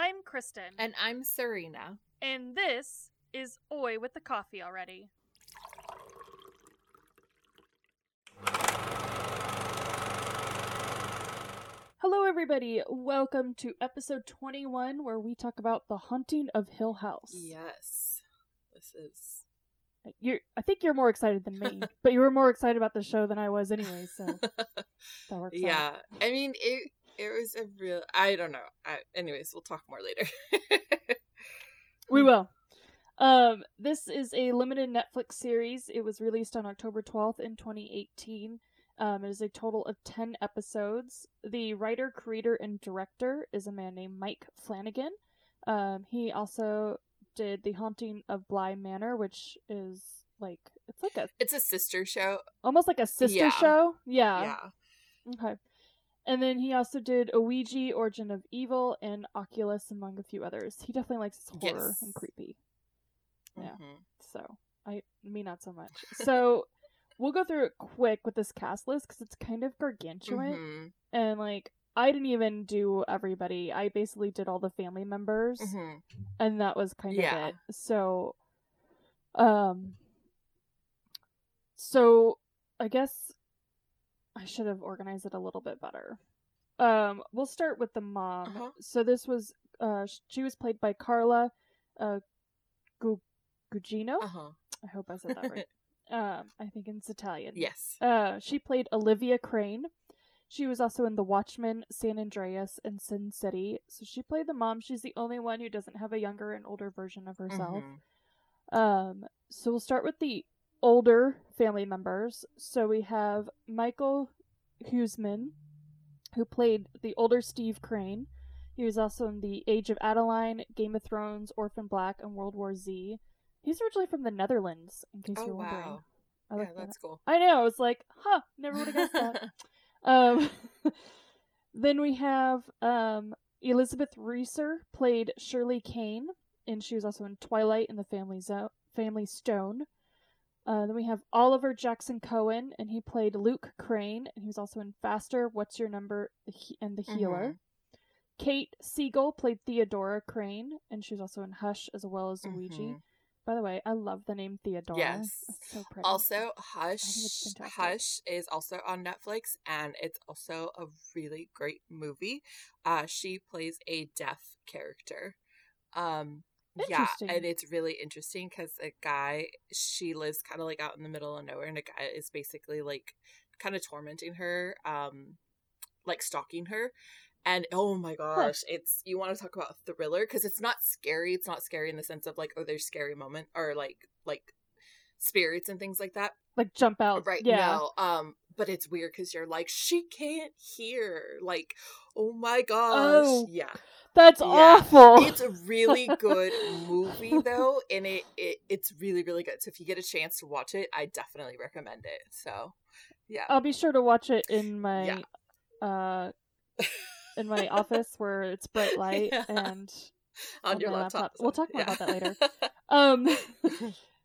I'm Kristen. And I'm Serena. And this is Oi with the Coffee Already. Hello, everybody. Welcome to episode 21, where we talk about the haunting of Hill House. Yes. This is. You're, I think you're more excited than me, but you were more excited about the show than I was anyway, so that works yeah. out. I mean, it it was a real. I don't know. I, anyways, we'll talk more later. We will. Um, this is a limited Netflix series. It was released on October 12th in 2018. Um, it is a total of 10 episodes. The writer, creator, and director is a man named Mike Flanagan. Um, he also did The Haunting of Bly Manor, which is like it's like a it's a sister show. almost like a sister Yeah. show. Yeah. Yeah. Okay. And then he also did Ouija, Origin of Evil, and Oculus, among a few others. He definitely likes his horror and creepy. Yeah. Mhm. So I me not so much. So we'll go through it quick with this cast list because it's kind of gargantuan Mhm. and like I didn't even do everybody. I basically did all the family members Mhm. and that was kind Yeah. of it. So um so I guess I should have organized it a little bit better. Um we'll start with the mom. Uh-huh. So this was uh she was played by Carla uh Gu- Gugino. Uh-huh. I hope I said that right. um I think it's Italian. Yes. Uh, she played Olivia Crane. She was also in The Watchmen, San Andreas, and Sin City. So she played the mom. She's the only one who doesn't have a younger and older version of herself. Mhm. Um, so we'll start with the older family members. So we have Michael Huisman, who played the older Steve Crane. He was also in The Age of Adaline, Game of Thrones, Orphan Black, and World War Z. He's originally from the Netherlands, in case Oh you're wondering. wow. I Yeah, looked that that's cool. I know. I was like, huh, never would have guessed that. um, then we have um, Elizabeth Reeser played Shirley Kane, and she was also in Twilight and the Family Zo- Family Stone. Uh, then we have Oliver Jackson Cohen, and he played Luke Crane, and he was also in Faster, What's Your Number, and The Healer. Kate Siegel played Theodora Crane, and she was also in Hush as well as Ouija. Mhm. By the way, I love the name Theodora. Yes. It's so pretty. Also, Hush. Hush is also on Netflix and it's also a really great movie. Uh she plays a deaf character. Um yeah, and it's really interesting cuz a guy she lives kind of like out in the middle of nowhere and a guy is basically like kind of tormenting her um like stalking her. And oh my gosh, it's you want to talk about a thriller because it's not scary. It's not scary in the sense of like oh there's scary moment or like like spirits and things like that. like jump out. Right. Yeah. No. Um, but it's weird because you're like, she can't hear. Like, oh my gosh. Oh. Yeah. That's Yeah. awful. It's a really good movie though, and it, it it's really, really good. So if you get a chance to watch it, I definitely recommend it. So yeah. I'll be sure to watch it in my Yeah. uh in my office where it's bright light Yeah. and On on your laptop. laptop. We'll talk more about that later. um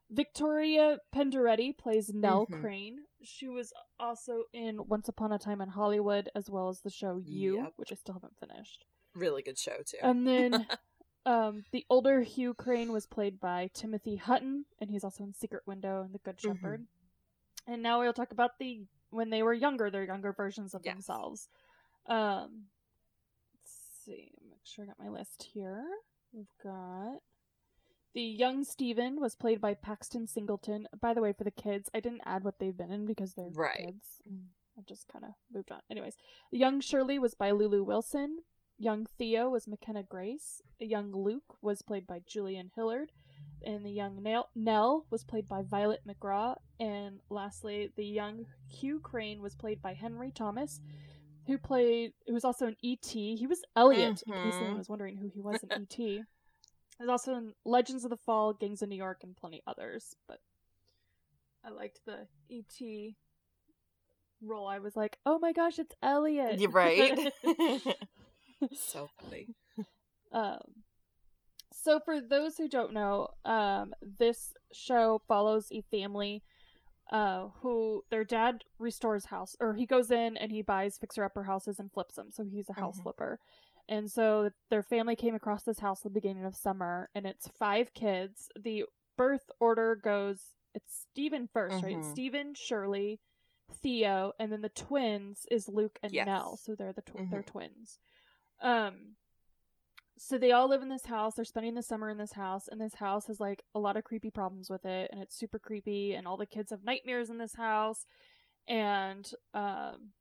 Victoria Penderetti plays Nell Mhm. Crane. She was also in Once Upon a Time in Hollywood as well as the show You, Yep. which I still haven't finished. Really good show too. And then um the older Hugh Crane was played by Timothy Hutton and he's also in Secret Window and The Good Mhm. Shepherd. And now we'll talk about the when they were younger, their younger versions of Yes. themselves. Um let's see, make sure I got my list here. We've got the young Stephen was played by Paxton Singleton. By the way, for the kids, I didn't add what they've been in because they're Right. kids. Mm, I just kind of moved on. Anyways, the young Shirley was by Lulu Wilson. Young Theo was McKenna Grace. Young Luke was played by Julian Hilliard. And the young Nell, Nell was played by Violet McGraw. And lastly, the young Hugh Crane was played by Henry Thomas, who played, who was also an E.T. He was Elliot, in case anyone Mhm. was wondering who he was in E.T. He was also in Legends of the Fall, Gangs of New York, and plenty others. But I liked the E.T. role. I was like, oh my gosh, it's Elliot. You're right. so funny. Um, so for those who don't know, um, this show follows a family uh, who their dad restores house, or he goes in and he buys fixer upper houses and flips them. So he's a house Mhm. flipper. And so their family came across this house at the beginning of summer, and it's five kids. The birth order goes it's Stephen 1st right? Mhm. Stephen, Shirley, Theo, and then the twins is Luke and Yes. Nell. So they're the tw- they're Mhm. twins. Um, so they all live in this house. They're spending the summer in this house, and this house has like a lot of creepy problems with it, and it's super creepy. And all the kids have nightmares in this house, and um,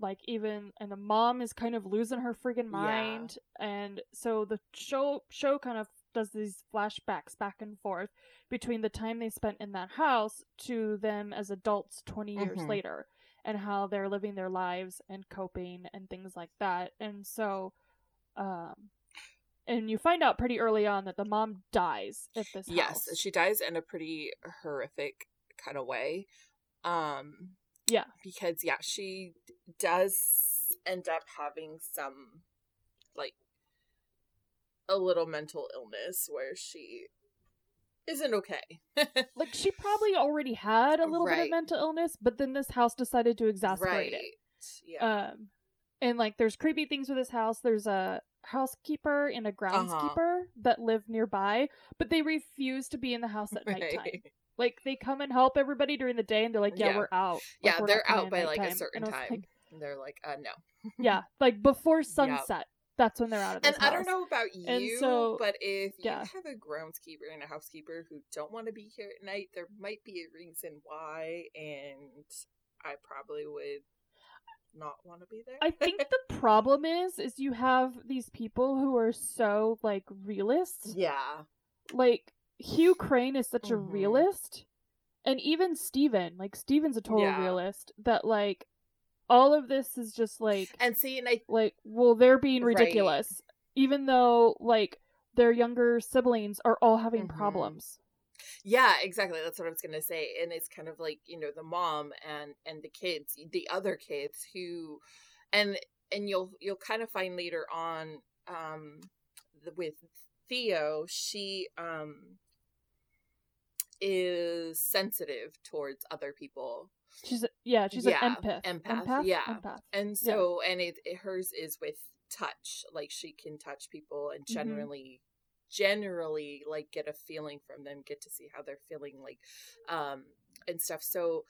like even and the mom is kind of losing her freaking mind. And so the show show kind of does these flashbacks back and forth between the time they spent in that house to them as adults 20 years Mhm. later and how they're living their lives and coping and things like that. And so um and you find out pretty early on that the mom dies at this Yes, house. she dies in a pretty horrific kind of way. Um Yeah. because yeah, she does end up having some like a little mental illness where she isn't okay. Like she probably already had a little bit of mental illness, but then this house decided to exacerbate right. it. Yeah. Um, and like there's creepy things with this house. There's a housekeeper and a Uh-huh. groundskeeper that live nearby, but they refuse to be in the house at nighttime. Right. Like they come and help everybody during the day, and they're like, "Yeah, Yeah. we're out." Like, yeah, we're they're out by like a certain time. like, and they're like, uh no. yeah, like before sunset. That's when they're out of this And I don't know about you, And so- but if yeah. you have a groundskeeper and a housekeeper who don't want to be here at night, there might be a reason why, and I probably would not want to be there. I think the problem is, is you have these people who are so like realists. yeah, Like Hugh Crane is such a Mhm. realist, and even Steven, like Steven's a total Yeah. realist. That like all of this is just like and see, and I like well they're being Right. ridiculous, even though like their younger siblings are all having Mhm. problems. yeah, exactly. That's what I was gonna say, and it's kind of like you know the mom and and the kids, the other kids who, and and you'll you'll kind of find later on, um, with Theo, she um is sensitive towards other people She's a, yeah, she's Yeah, an empath. empath, yeah. empath. and so and it, it hers is with touch like she can touch people and Mhm. generally generally like get a feeling from them get to see how they're feeling like um and stuff so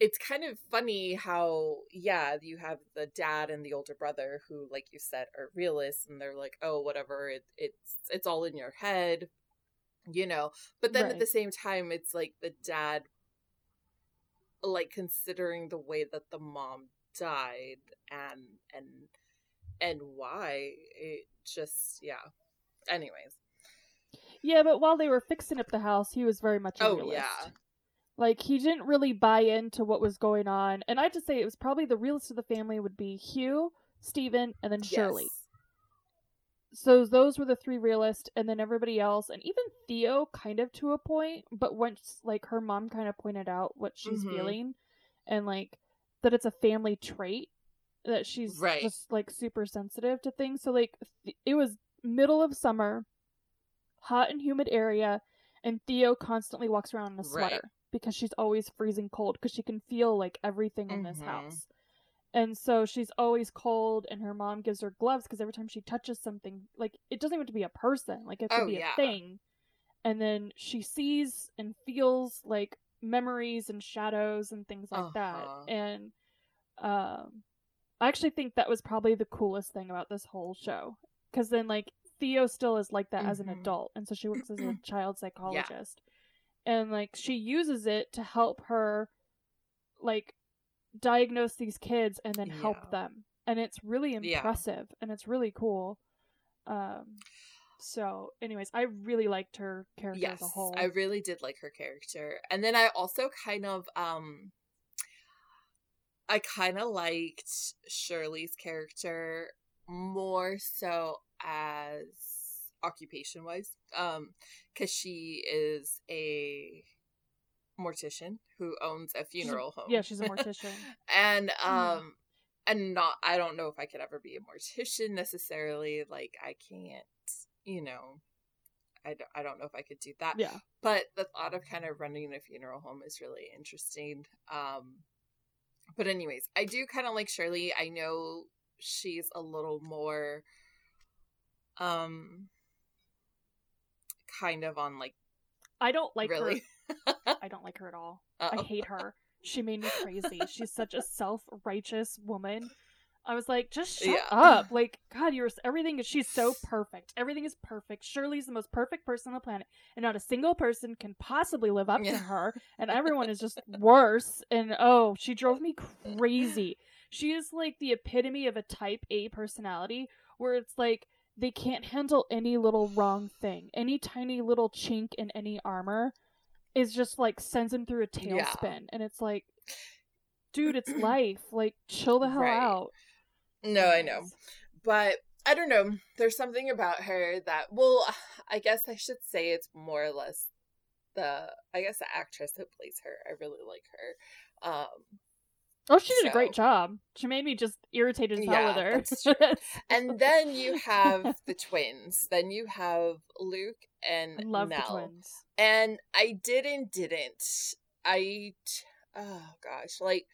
it's kind of funny how yeah you have the dad and the older brother who like you said are realists and they're like oh whatever it, it's it's all in your head you know but then at the same time it's like the dad like considering the way that the mom died and and and why it just yeah anyways Yeah, but while they were fixing up the house, he was very much a Oh, realist. yeah. Like he didn't really buy into what was going on. And I'd just say it was probably the realist of the family would be Hugh, Stephen, and then Shirley. So those were the three realists, and then everybody else, and even Theo, kind of to a point. But once, like, her mom kind of pointed out what she's Mhm. feeling, and like that it's a family trait that she's Right. just like super sensitive to things. So like, th- it was middle of summer, hot and humid area, and Theo constantly walks around in a Right. sweater because she's always freezing cold because she can feel like everything in this Mhm. house. And so she's always cold, and her mom gives her gloves because every time she touches something, like it doesn't even have to be a person, like it could Oh, be yeah. a thing. And then she sees and feels like memories and shadows and things like Uh-huh. that. And um, I actually think that was probably the coolest thing about this whole show because then like Theo still is like that as an Mhm. adult, and so she works as a child psychologist, and like she uses it to help her like diagnose these kids and then help Yeah. them and it's really Yeah. impressive and it's really cool um so anyways i really liked her character yes as a whole i really did like her character and then i also kind of um i kind of liked shirley's character more so as occupation wise um because she is a mortician who owns a She's a- funeral home. yeah she's a mortician. And um and not i don't know if i could ever be a mortician necessarily like i can't you know i don't, I don't know if i could do that. Yeah. But the thought of kind of running a funeral home is really interesting um but anyways i do kind of like shirley. I know she's a little more um kind of on like I don't like really? her. I don't like her at all. I Uh-oh. hate her. She made me crazy. She's such a self-righteous woman. I was like, just shut Yeah. up. Like, God, you're everything is she's so perfect. Everything is perfect. Shirley's the most perfect person on the planet, and not a single person can possibly live up to her. And everyone is just worse. And oh, she drove me uh, crazy. Uh. She is like the epitome of a type A personality where it's like they can't handle any little wrong thing. Any tiny little chink in any armor is just like sends him through a Yeah. tailspin. And it's like, dude, it's life. Like, chill the hell Right. out. no i know but i don't know there's something about her that well i guess i should say it's more or less the i guess the actress who plays her i really like her um Oh, she did a great job. She made me just irritated as hell Yeah, with her. and then you have the twins then you have luke and I love Nell. the twins. and i didn't didn't i t- oh gosh like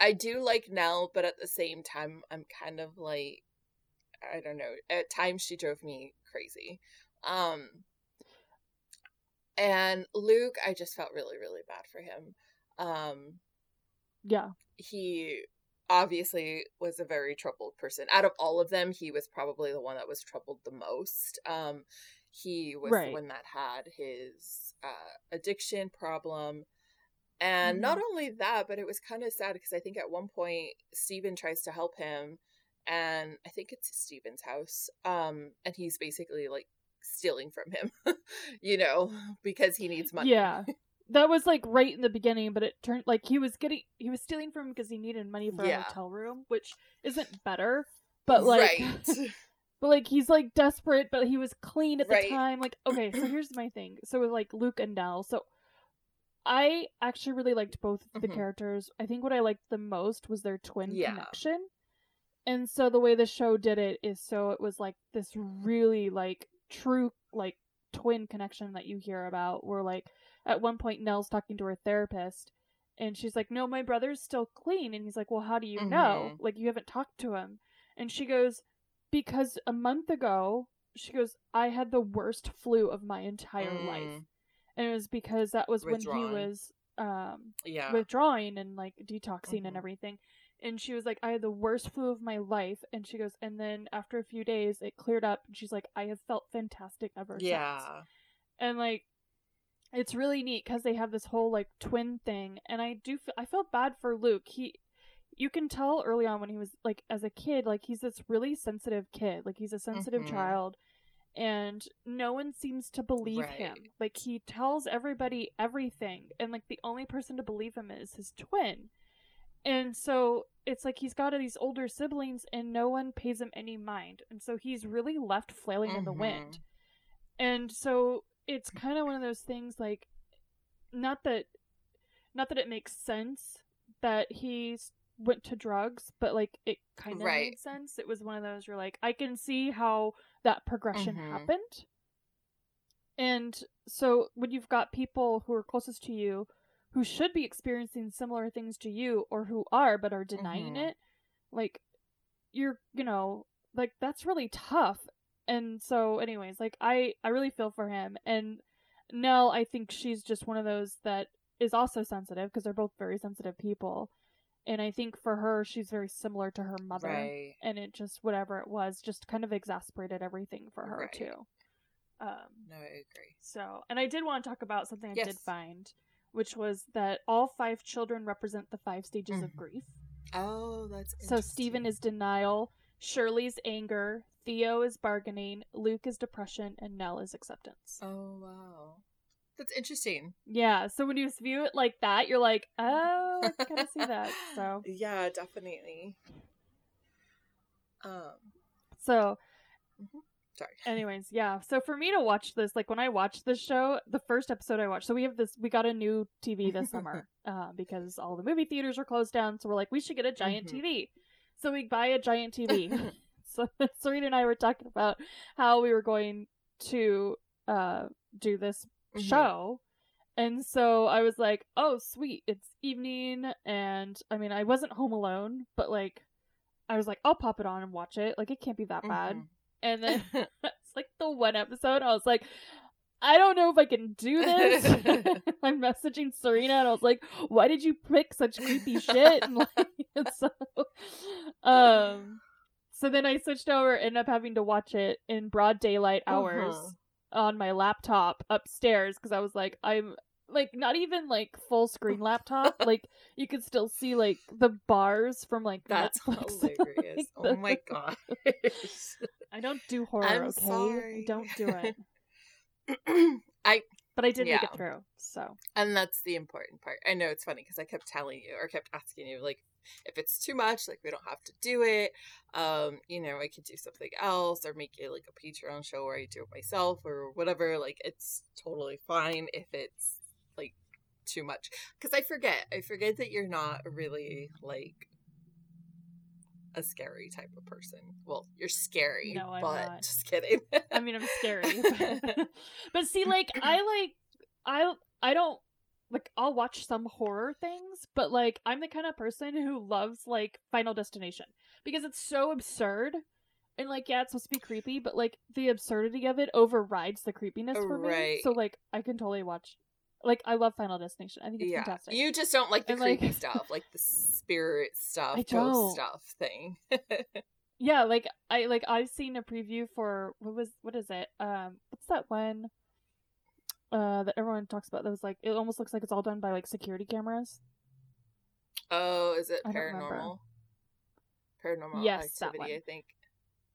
i do like nell but at the same time i'm kind of like i don't know at times she drove me crazy um and luke i just felt really really bad for him um Yeah. he obviously was a very troubled person. Out of all of them, he was probably the one that was troubled the most. Um, he was Right. the one that had his uh, addiction problem. And not only that, but it was kind of sad because I think at one point Steven tries to help him, and I think it's Steven's house. Um, and he's basically like stealing from him, you know, because he needs money. Yeah. That was like right in the beginning, but it turned like he was getting he was stealing from him because he needed money for Yeah. a hotel room, which isn't better. But like right. But like he's like desperate, but he was clean at the time. Like, okay, so here's my thing. So with like Luke and Nell, so I actually really liked both of the Mhm. characters. I think what I liked the most was their twin Yeah. connection. And so the way the show did it is so it was like this really like true like twin connection that you hear about where like at one point Nell's talking to her therapist and she's like, No, my brother's still clean and he's like, Well, how do you know? Mhm. Like you haven't talked to him. And she goes, Because a month ago she goes, I had the worst flu of my entire life. Mm, And it was because that was when he was um Yeah. withdrawing and like detoxing and Mhm. everything. And she was like, I had the worst flu of my life. And she goes, and then after a few days, it cleared up. And she's like, I have felt fantastic ever since. yeah. And like, it's really neat because they have this whole like twin thing. And I do, feel, I felt bad for Luke. He, you can tell early on when he was like as a kid, like he's this really sensitive kid. Like he's a sensitive Mhm. child. And no one seems to believe him. Like he tells everybody everything, and like the only person to believe him is his twin. And so it's like he's got these older siblings, and no one pays him any mind. And so he's really left flailing in the Mhm. wind. And so it's kind of one of those things like not that not that it makes sense that he went to drugs, but like it kind of Right. made sense. It was one of those you're like I can see how that progression Mhm. happened. And so when you've got people who are closest to you who should be experiencing similar things to you or who are but are denying Mhm. it, like you're, you know, like that's really tough. And so anyways, like I I really feel for him and Nell, I think she's just one of those that is also sensitive because they're both very sensitive people. And I think for her she's very similar to her mother Right. and it just whatever it was just kind of exasperated everything for her Right. too. Um No, I agree. so, and I did want to talk about something I did find, which was that all five children represent the five stages of Mhm. grief. Oh, that's So Stephen is denial, Shirley's anger, Theo is bargaining, Luke is depression, and Nell is acceptance. Oh wow, that's interesting. Yeah, so when you view it like that, you're like, oh, I can kind of see that. So, yeah, definitely. Um, so sorry. anyways yeah so for me to watch this like when i watched this show the first episode i watched so we have this we got a new tv this summer uh, because all the movie theaters are closed down so we're like we should get a giant Mhm. tv so we buy a giant tv so serena and i were talking about how we were going to uh, do this Mhm. show and so i was like oh sweet it's evening and i mean i wasn't home alone but like i was like i'll pop it on and watch it like it can't be that bad Mhm. And then it's like the one episode I was like, I don't know if I can do this. I'm messaging Serena and I was like, why did you pick such creepy shit? And like and so um so then I switched over, and ended up having to watch it in broad daylight hours Uh-huh. on my laptop upstairs because I was like, I'm like not even like full screen laptop. like you could still see like the bars from like That's Netflix. hilarious. Like, oh my god. I don't do horror, I'm okay? sorry. I don't do it. I But I did make it through. So and that's the important part. I know it's funny because I kept telling you or kept asking you like if it's too much, like we don't have to do it. Um, you know, I could do something else or make it like a Patreon show where I do it myself or whatever. Like it's totally fine if it's like too much. Because I forget. I forget that you're not really like a scary type of person. Well, you're scary, No, I'm but not. just kidding. I mean I'm scary. But, but see like I like I I don't like I'll watch some horror things, but like I'm the kind of person who loves like Final Destination because it's so absurd. And like yeah, it's supposed to be creepy, but like the absurdity of it overrides the creepiness for me. So like I can totally watch like I love Final Destination. I think it's yeah, fantastic. you just don't like the And, like- creepy stuff, like the spirit stuff, ghost stuff thing. Yeah, like I like I've seen a preview for what was what is it? Um what's that one uh that everyone talks about that was like it almost looks like it's all done by like security cameras. oh, is it I paranormal? Paranormal Yes, activity. I think.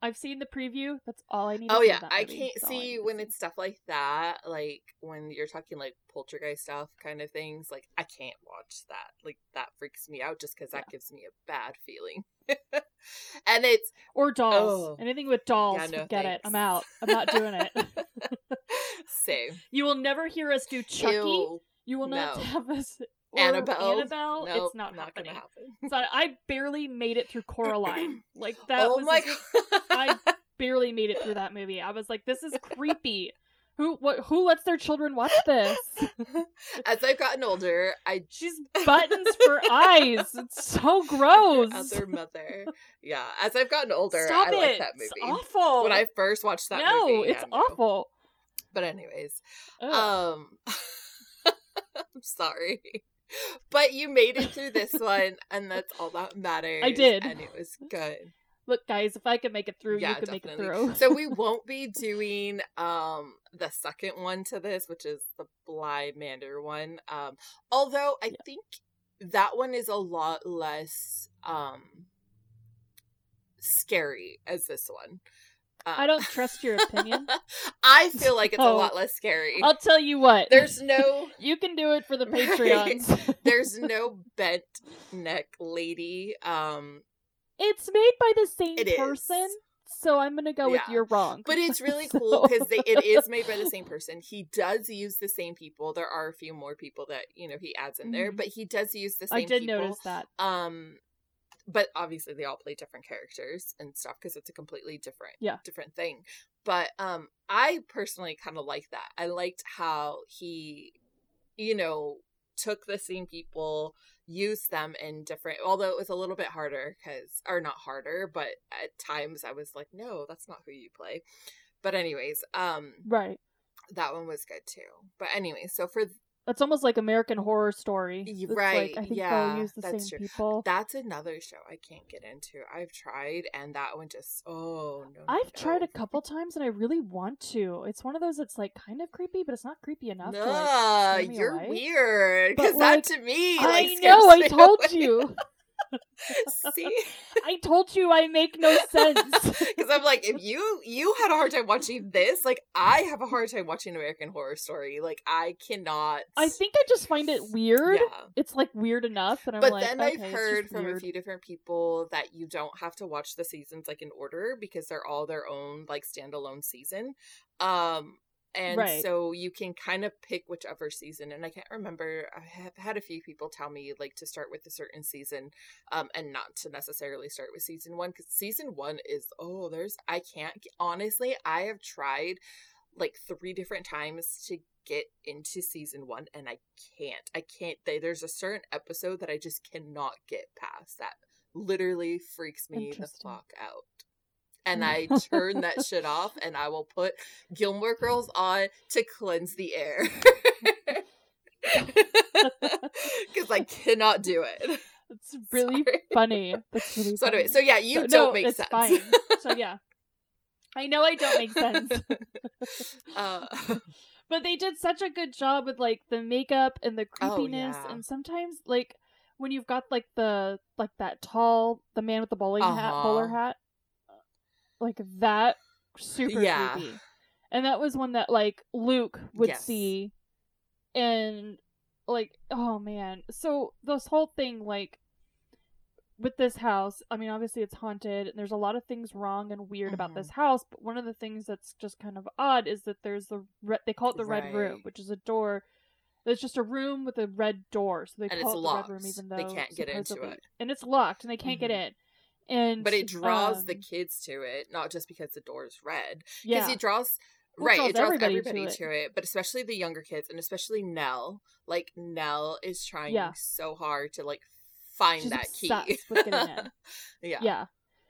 I've seen the preview. That's all I need Oh see yeah, I movie. can't That's all I see when see. it's stuff like that, like when you're talking like poltergeist stuff kind of things, like I can't watch that. Like that freaks me out just cuz that gives me a bad feeling. and it's or dolls. Oh. Anything with dolls, Yeah, no forget it. I'm out. I'm not doing it. same. you will never hear us do Chucky. Ew. You will not No. have us Annabelle. Annabelle. Nope, it's not, not happening. gonna happen. So I barely made it through Coraline. Like that oh was my god. I barely made it through that movie. I was like, this is creepy. Who what who lets their children watch this? As I've gotten older, I She's buttons for eyes. It's so gross. other mother. Yeah, as I've gotten older, Stop I it. like that movie. It's awful. When I first watched that no, movie, it's yeah, awful. But anyways, Ugh. um, I'm sorry, but you made it through this one, and that's all that matters. I did. and it was good. Look, guys, if I can make it through, yeah, you can make it definitely. through. so we won't be doing um the second one to this, which is the Bly Manor one. Um, although I Yeah. think that one is a lot less um scary as this one. Um, I don't trust your opinion. I feel like it's a Oh. lot less scary. I'll tell you what. There's no you can do it for the. Patreons. there's no bent neck lady. Um it's made by the same It is. person, so I'm gonna go with Yeah. you're wrong. but it's really So- cool because it is made by the same person. He does use the same people. There are a few more people that you know he adds in there, Mhm. but he does use the same. People. I did people. notice that. Um, but obviously they all play different characters and stuff because it's a completely different, Yeah. different thing. But um, I personally kind of like that. I liked how he, you know, took the same people, used them in different. Although it was a little bit harder because, or not harder, but at times I was like, no, that's not who you play. But anyways, um, Right. that one was good too. But anyway, so for That's almost like American Horror Story. It's right, Like, I think yeah, they'll use the that's same true. people. That's another show I can't get into. I've tried, and that one just oh no. no, I've tried a couple times and I really want to. It's one of those that's like kind of creepy, but it's not creepy enough to like. You're weird. Because like, that to me, I like, know. I told away. you. See, I told you I make no sense. because I'm like, if you you had a hard time watching this, like I have a hard time watching American Horror Story. Like I cannot. I think I just find it weird. Yeah. It's like weird enough that I'm but like, then okay, I've heard from a few different people that you don't have to watch the seasons like in order because they're all their own like standalone season. Um and Right. so you can kind of pick whichever season and I can't remember I have had a few people tell me like to start with a certain season um and not to necessarily start with season 1 cuz season 1 is oh there's I can't honestly I have tried like three different times to get into season one and I can't. I can't. They, there's a certain episode that I just cannot get past that literally freaks me the fuck out. And I turn that shit off and I will put Gilmore Girls on to cleanse the air. Because I cannot do it. It's really Sorry. funny. That's really So anyway, so yeah, you So- don't no, make sense. Fine. So yeah, I know I don't make sense, uh, but they did such a good job with like the makeup and the Oh, creepiness, yeah. and sometimes like when you've got like the like that tall the man with the bowling hat bowler Uh-huh. hat, like that super Yeah. creepy, and that was one that like Luke would Yes. see, and like oh man, so this whole thing like with this house, I mean, obviously it's haunted, and there's a lot of things wrong and weird about this Mhm. house. But one of the things that's just kind of odd is that there's the re- they call it the red room, which is a door. It's just a room with a red door, so they And call it locked. the red room, even though They can't get into it. and it's locked, and they can't get Mhm. in. And but it draws the um, kids to it, not just because the door is red. Because yeah, it draws it right, draws it draws everybody everybody, to to, it. it. but especially the younger kids, and especially Nell. Like Nell is trying Yeah. so hard to like find She's that key. with getting in. yeah. yeah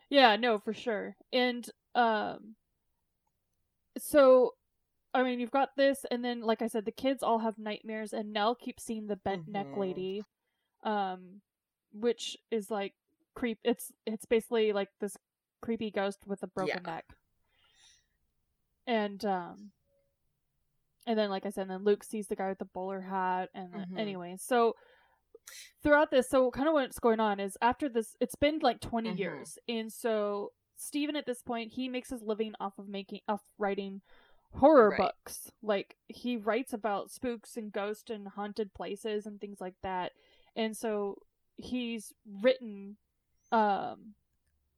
yeah no for sure and um so i mean you've got this and then like i said the kids all have nightmares and nell keeps seeing the bent neck Mhm. lady um which is like creep it's it's basically like this creepy ghost with a broken Yeah. neck and um and then like i said then luke sees the guy with the bowler hat and Mhm. anyway so throughout this so kind of what's going on is after this it's been like 20 Mhm. years and so Steven at this point he makes his living off of making off writing horror Right. books like he writes about spooks and ghosts and haunted places and things like that and so he's written um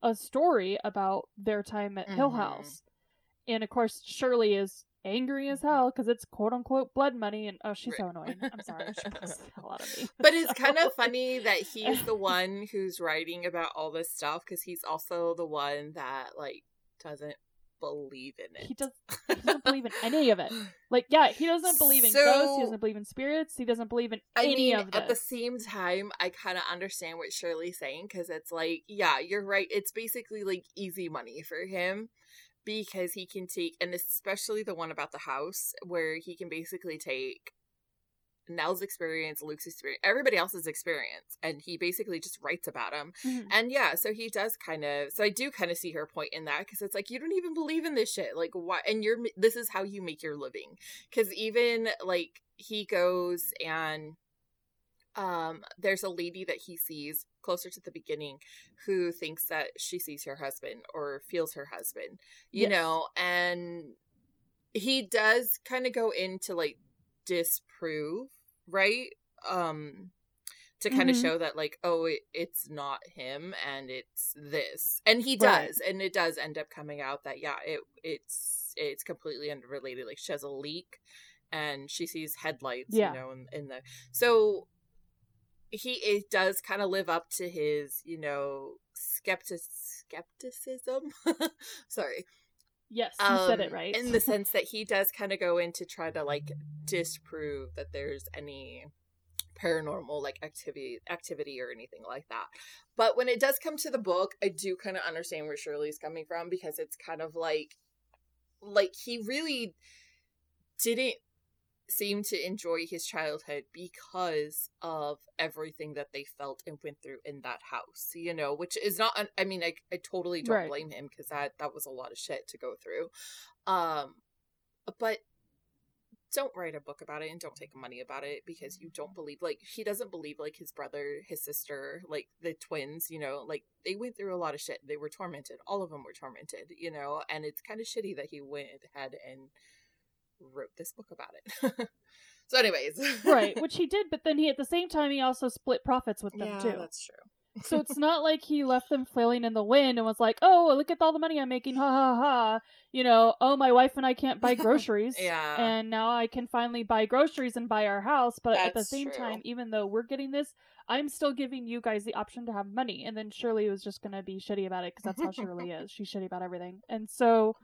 a story about their time at Hill Mhm. House. And of course Shirley is angry as hell because it's quote unquote blood money and oh she's so annoying. I'm sorry. She pisses the hell out of me. But it's kind of funny that he's the one who's writing about all this stuff because he's also the one that like doesn't believe in it. he does he doesn't believe in any of it like yeah he doesn't believe in ghosts he doesn't believe in spirits he doesn't believe in I any mean, of this at the same time, I kind of understand what Shirley's saying because it's like, yeah, you're right. It's basically like easy money for him because he can take, and especially the one about the house where he can basically take Nell's experience, Luke's experience, everybody else's experience, and he basically just writes about them. Mhm. And yeah, so he does kind of. So I do kind of see her point in that because it's like you don't even believe in this shit. Like why? And you're this is how you make your living. Because even like he goes and um, there's a lady that he sees closer to the beginning who thinks that she sees her husband or feels her husband, you Yes. know, and he does kind of go into like disprove, right? Um to kind of Mhm. show that like oh it, it's not him and it's this and he Right. does and it does end up coming out that yeah it it's it's completely unrelated like she has a leak and she sees headlights Yeah. you know in, in the so he it does kind of live up to his you know skeptic skepticism sorry yes you said it um, right. in the sense that he does kind of go in to try to like disprove that there's any paranormal like activity activity or anything like that. But when it does come to the book i do kind of understand where shirley's coming from because it's kind of like like he really didn't seem to enjoy his childhood because of everything that they felt and went through in that house you know which is not i mean i, I totally don't Right. blame him because that that was a lot of shit to go through. Um but don't write a book about it and don't take money about it because you don't believe like he doesn't believe like his brother his sister like the twins you know like they went through a lot of shit. They were tormented. All of them were tormented you know and it's kind of shitty that he went ahead and wrote this book about it so anyways right which he did but then he at the same time he also split profits with them yeah too that's true so it's not like he left them flailing in the wind and was like oh look at all the money i'm making ha ha ha you know oh my wife and i can't buy groceries yeah and now I can finally buy groceries and buy our house. But at the same true. time, even though we're getting this, I'm still giving you guys the option to have money. And then Shirley was just gonna be shitty about it because that's how Shirley is. She's shitty about everything. And so,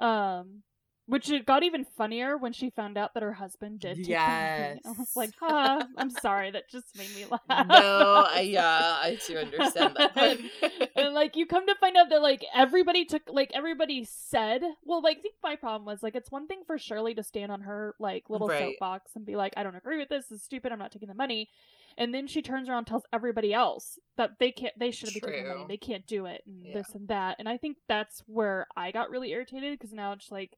um, which it got even funnier when she found out that her husband did. Take yes, I was like, "Huh, I'm sorry, that just made me laugh." No, I, yeah, I do understand that. and like, you come to find out that like everybody took, like everybody said, well, like I think my problem was like it's one thing for Shirley to stand on her like little right. soapbox and be like, "I don't agree with this. This is stupid. I'm not taking the money." and then she turns around and tells everybody else that they can't they should be taking money they can't do it and yeah. this and that and i think that's where i got really irritated because now it's like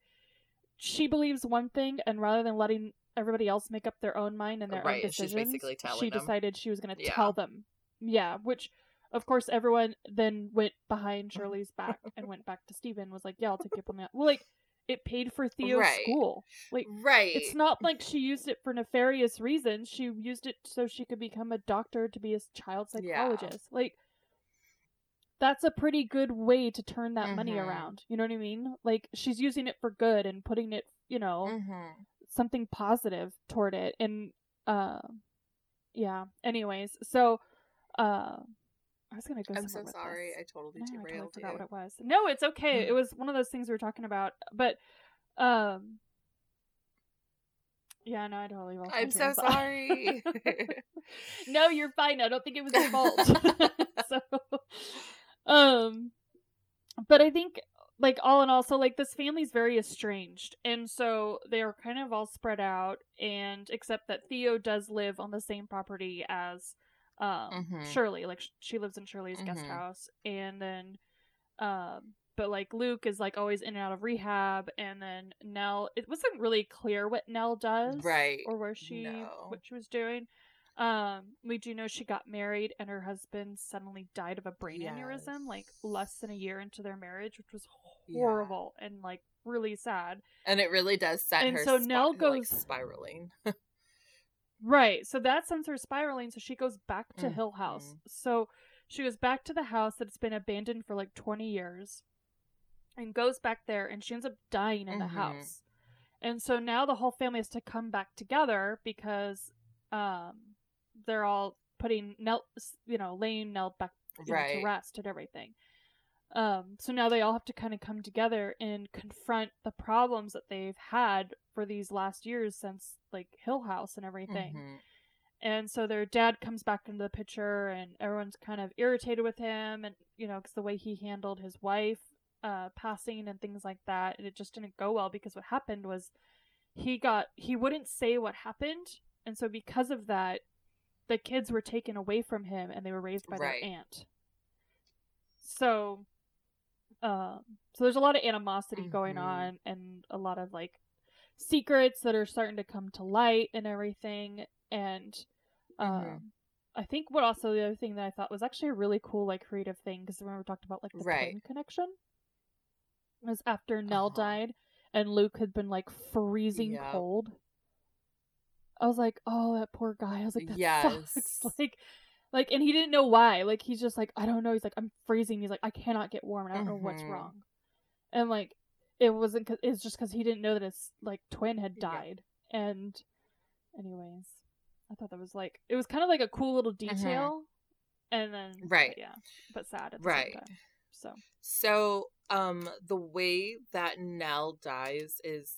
she believes one thing and rather than letting everybody else make up their own mind and their right, own decisions she them. decided she was going to yeah. tell them yeah which of course everyone then went behind mm-hmm. shirley's back and went back to Stephen. was like yeah i'll take your money well like it paid for Theo's right. school. Like right. It's not like she used it for nefarious reasons. She used it so she could become a doctor to be a child psychologist. Yeah. Like that's a pretty good way to turn that mm-hmm. money around. You know what I mean? Like she's using it for good and putting it, you know, mm-hmm. something positive toward it. And uh yeah. Anyways, so uh I was gonna go. I'm so sorry. This. I totally no, derailed I totally forgot you. what it was. No, it's okay. it was one of those things we were talking about. But, um, yeah, no, I totally lost. I'm so sorry. no, you're fine. I don't think it was your fault. so, um, but I think like all in all, so like this family's very estranged, and so they are kind of all spread out. And except that Theo does live on the same property as um mm-hmm. Shirley like she lives in Shirley's mm-hmm. guest house and then um but like Luke is like always in and out of rehab and then Nell it wasn't really clear what Nell does right or where she no. what she was doing um we do know she got married and her husband suddenly died of a brain yes. aneurysm like less than a year into their marriage which was horrible yeah. and like really sad and it really does set and her so Nell goes like, spiraling Right. So that sends her spiraling. So she goes back to mm-hmm. Hill House. So she goes back to the house that's been abandoned for like 20 years and goes back there and she ends up dying in mm-hmm. the house. And so now the whole family has to come back together because um they're all putting Nell, you know, laying Nell back right. know, to rest and everything. Um, so now they all have to kind of come together and confront the problems that they've had for these last years since like Hill House and everything. Mm-hmm. And so their dad comes back into the picture, and everyone's kind of irritated with him, and you know, because the way he handled his wife uh, passing and things like that, and it just didn't go well because what happened was he got he wouldn't say what happened, and so because of that, the kids were taken away from him, and they were raised by right. their aunt. So um, so there's a lot of animosity mm-hmm. going on and a lot of like secrets that are starting to come to light and everything. And um, mm-hmm. I think what also the other thing that I thought was actually a really cool like creative thing because remember we talked about like the right. connection was after Nell uh-huh. died and Luke had been like freezing yep. cold. I was like, oh, that poor guy. I was like, that yes. sucks. Like, like, and he didn't know why. Like, he's just like, I don't know. He's like, I'm freezing. He's like, I cannot get warm, and I don't mm-hmm. know what's mm-hmm. wrong. And like, it wasn't. Cause, it's just because he didn't know that his like twin had died. Yeah. And, anyways, I thought that was like it was kind of like a cool little mm-hmm. detail. Mm-hmm. And then right, yeah, but sad at the right. same time. So, so um, the way that Nell dies is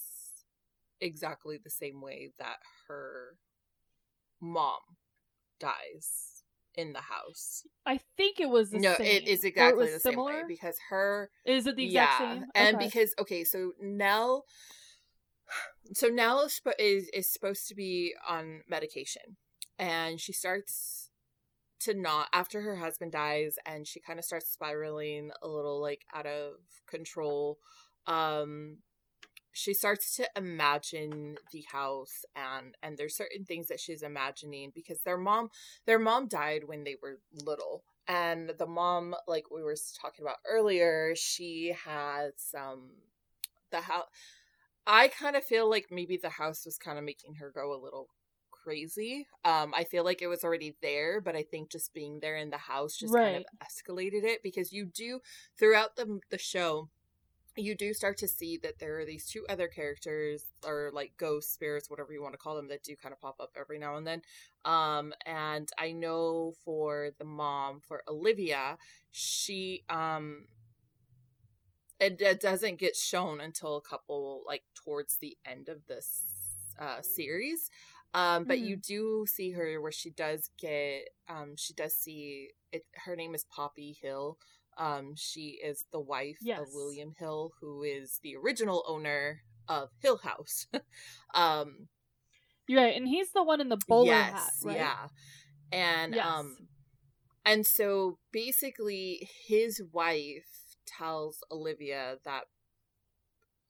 exactly the same way that her mom dies in the house. I think it was no, same. it is exactly it the similar? same way because her is it the exact yeah, same? Okay. And because okay, so Nell, so Nell is, is is supposed to be on medication, and she starts to not after her husband dies, and she kind of starts spiraling a little like out of control. Um, she starts to imagine the house and and there's certain things that she's imagining because their mom their mom died when they were little and the mom like we were talking about earlier she has um the house i kind of feel like maybe the house was kind of making her go a little crazy um i feel like it was already there but i think just being there in the house just right. kind of escalated it because you do throughout the the show you do start to see that there are these two other characters or like ghost spirits whatever you want to call them that do kind of pop up every now and then. Um and i know for the mom for olivia she um it, it doesn't get shown until a couple like towards the end of this uh series. Um but you do see her where she does get um she does see it her name is poppy hill um she is the wife Yes. of william hill who is the original owner of hill house um You're right, and he's the one in the bowler yes hat, right? yeah and Yes. um and so basically his wife tells olivia that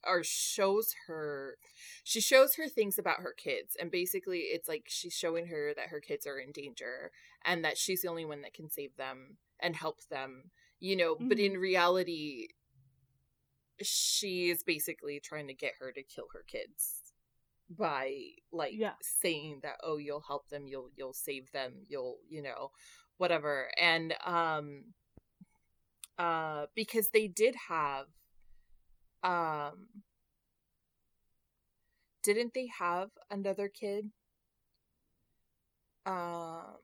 or shows her she shows her things about her kids and basically it's like she's showing her that her kids are in danger and that she's the only one that can save them and help them you know but Mhm. in reality she is basically trying to get her to kill her kids by like Yeah. saying that oh you'll help them you'll you'll save them you'll you know whatever and um uh because they did have um didn't they have another kid um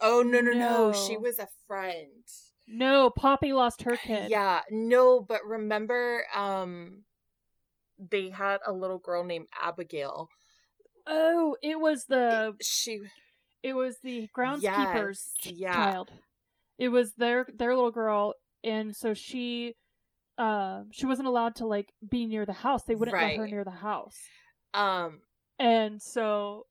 oh no no no, she was a friend No, Poppy lost her kid. yeah no but remember um they had a little girl named abigail Oh, it was the she it was the groundskeeper's Yes, yeah. child. It was their their little girl, and so she, um, she wasn't allowed to like be near the house. They wouldn't let her near the house, um and so,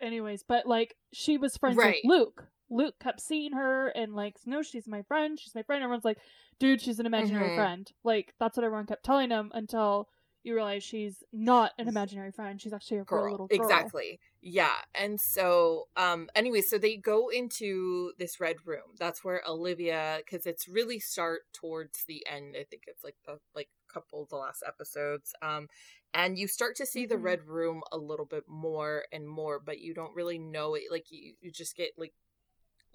anyways, but like she was friends Right. with Luke. Luke kept seeing her and like, no, she's my friend. She's my friend. Everyone's like, dude, she's an imaginary Mhm. friend. Like that's what everyone kept telling him until you realize she's not an imaginary friend. She's actually a real girl. little girl. Exactly. Yeah. And so um anyway, so they go into this red room. That's where Olivia cuz it's really start towards the end. I think it's like the like couple of the last episodes. Um and you start to see the Mhm. red room a little bit more and more, but you don't really know it like you you just get like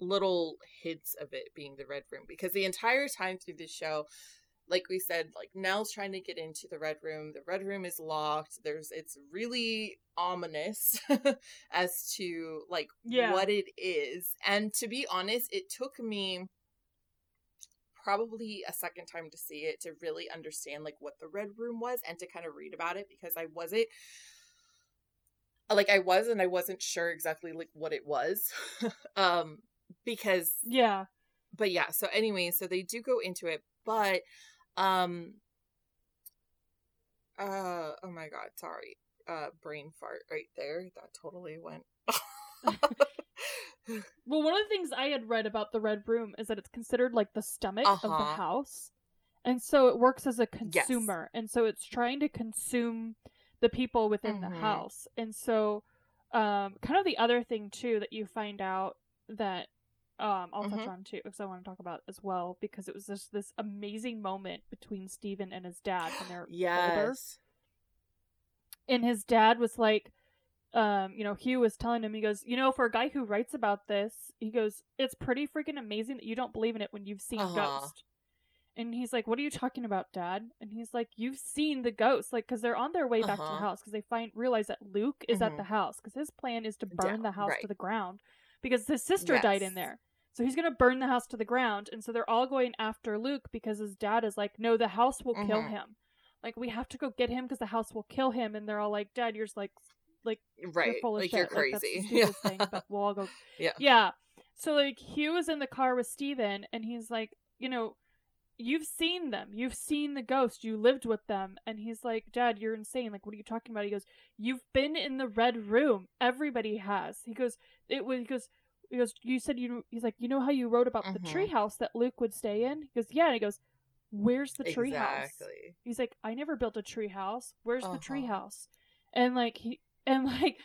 little hints of it being the red room because the entire time through the show like we said like nell's trying to get into the red room the red room is locked there's it's really ominous as to like Yeah. what it is and to be honest it took me probably a second time to see it to really understand like what the red room was and to kind of read about it because i wasn't like i was and i wasn't sure exactly like what it was um because Yeah. but yeah so anyway so they do go into it but um uh oh my god sorry uh brain fart right there that totally went Well, one of the things I had read about the Red Room is that it's considered like the stomach of the Uh-huh. house. And so it works as a Yes. consumer. And so it's trying to consume the people within the Mhm. house. And so um kind of the other thing too that you find out that um I'll touch Mhm. on too because I want to talk about as well because it was just this amazing moment between Steven and his dad when they're older yes and his dad was like um you know hugh was telling him he goes you know for a guy who writes about this he goes it's pretty freaking amazing that you don't believe in it when you've seen Uh-huh. ghost and he's like what are you talking about dad and he's like you've seen the ghost like because they're on their way back to the Uh-huh. house because they find realize that luke is at Mhm. the house because his plan is to burn the house right. to the ground because his sister died in there so he's gonna burn the house to the ground and so they're all going after luke because his dad is like no the house will kill Mhm. him like we have to go get him because the house will kill him and they're all like dad you're just like right you're full of like shit. you're Like, that's the crazy thing, but we'll all go. Yeah. Yeah. So like Hugh is in the car with Steven and he's like, you know, you've seen them. You've seen the ghost. You lived with them. And he's like, Dad, you're insane. Like, what are you talking about? He goes, You've been in the red room. Everybody has. He goes, It was he goes he goes, You said you he's like, you know how you wrote about the Mhm. treehouse that Luke would stay in? He goes, Yeah, and he goes, Where's the treehouse? exactly He's like, I never built a treehouse. Where's the Uh-huh. treehouse? And like he and like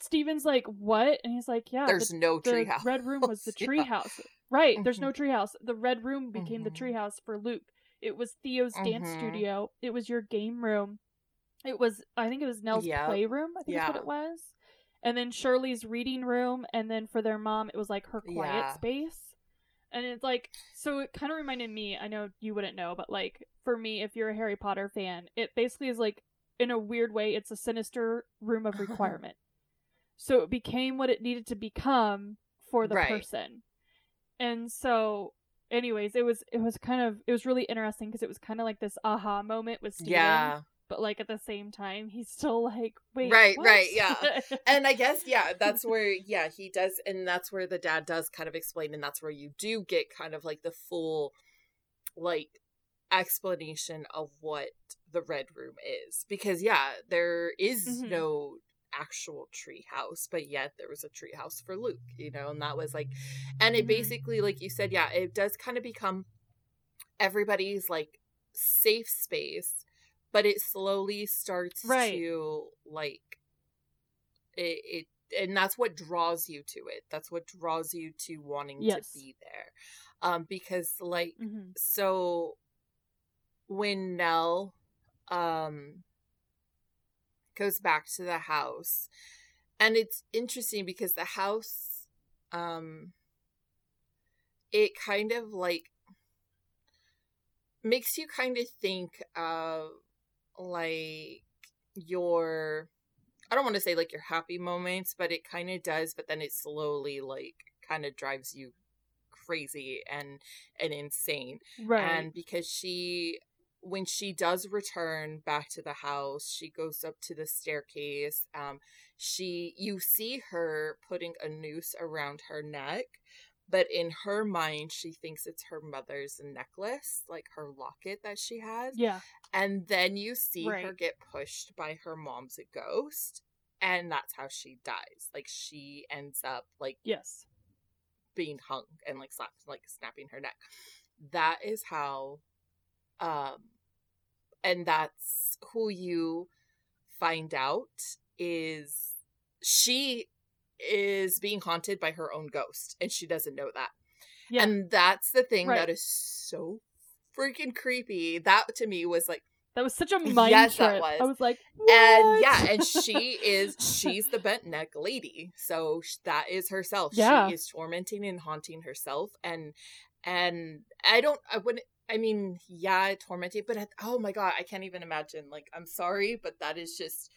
Steven's like, what? And he's like, yeah, there's the, no the tree house red room was the Yeah. treehouse. Right. There's no treehouse. The red room became the Mhm. treehouse for Luke. It was Theo's dance Mhm. studio. It was your game room. It was I think it was Nell's Yep. playroom, I think is what it was. And then Shirley's reading room, and then for their mom, it was like her quiet Yeah. space. And it's like so it kind of reminded me, I know you wouldn't know, but like for me, if you're a Harry Potter fan, it basically is like in a weird way, it's a sinister room of requirement. so it became what it needed to become for the Right. person. And so anyways, it was it was kind of it was really interesting because it was kind of like this aha moment with Steven. Yeah. But like at the same time, he's still like, wait, Right, what?" right, yeah. and I guess yeah, that's where yeah he does, and that's where the dad does kind of explain, and that's where you do get kind of like the full like explanation of what the red room is, because yeah, there is Mhm. no actual tree house, but yet there was a tree house for Luke, you know, and that was like, and it Mhm. basically like you said, yeah, it does kind of become everybody's like safe space but it slowly starts Right. to like it, it and that's what draws you to it that's what draws you to wanting Yes. to be there um because like Mhm. so when nell um goes back to the house and it's interesting because the house um it kind of like makes you kind of think of like your I don't want to say like your happy moments, but it kind of does, but then it slowly like kind of drives you crazy and and insane. Right. And because she when she does return back to the house, she goes up to the staircase. Um she you see her putting a noose around her neck, but in her mind she thinks it's her mother's necklace, like her locket that she has. yeah. And then you see her get pushed by her mom's ghost, and that's how she dies. Like she ends up like Yes. being hung and like slap like snapping her neck. That is how um and that's who you find out is she is being haunted by her own ghost and she doesn't know that. Yeah. And that's the thing Right. that is so freaking creepy. That to me was like that was such a mind Yes, that was. I was like, and yeah, and she is she's the bent neck lady. So that is herself. Yeah. She is tormenting and haunting herself and and I don't I wouldn't I mean, yeah, tormenting, but oh my god, I can't even imagine. Like, I'm sorry, but that is just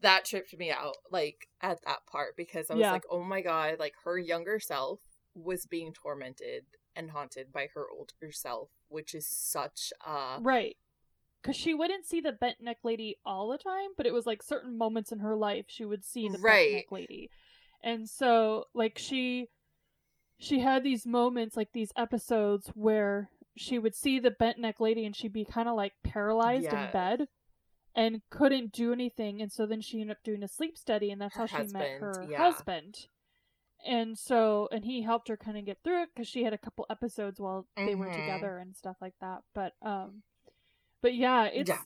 that tripped me out. Like at that part because I was Yeah. like, oh my god, like her younger self was being tormented and haunted by her older self, which is such a Right. Because she wouldn't see the bent neck lady all the time, but it was like certain moments in her life she would see the Right. bent neck lady. And so, like, she she had these moments, like these episodes where she would see the bent neck lady and she'd be kind of like paralyzed in bed and couldn't do anything. And so then she ended up doing a sleep study, and that's Her how she met husband, her yeah. husband. And so, and he helped her kind of get through it because she had a couple episodes while they were Mhm. together and stuff like that. But, um, but yeah, it's Yeah.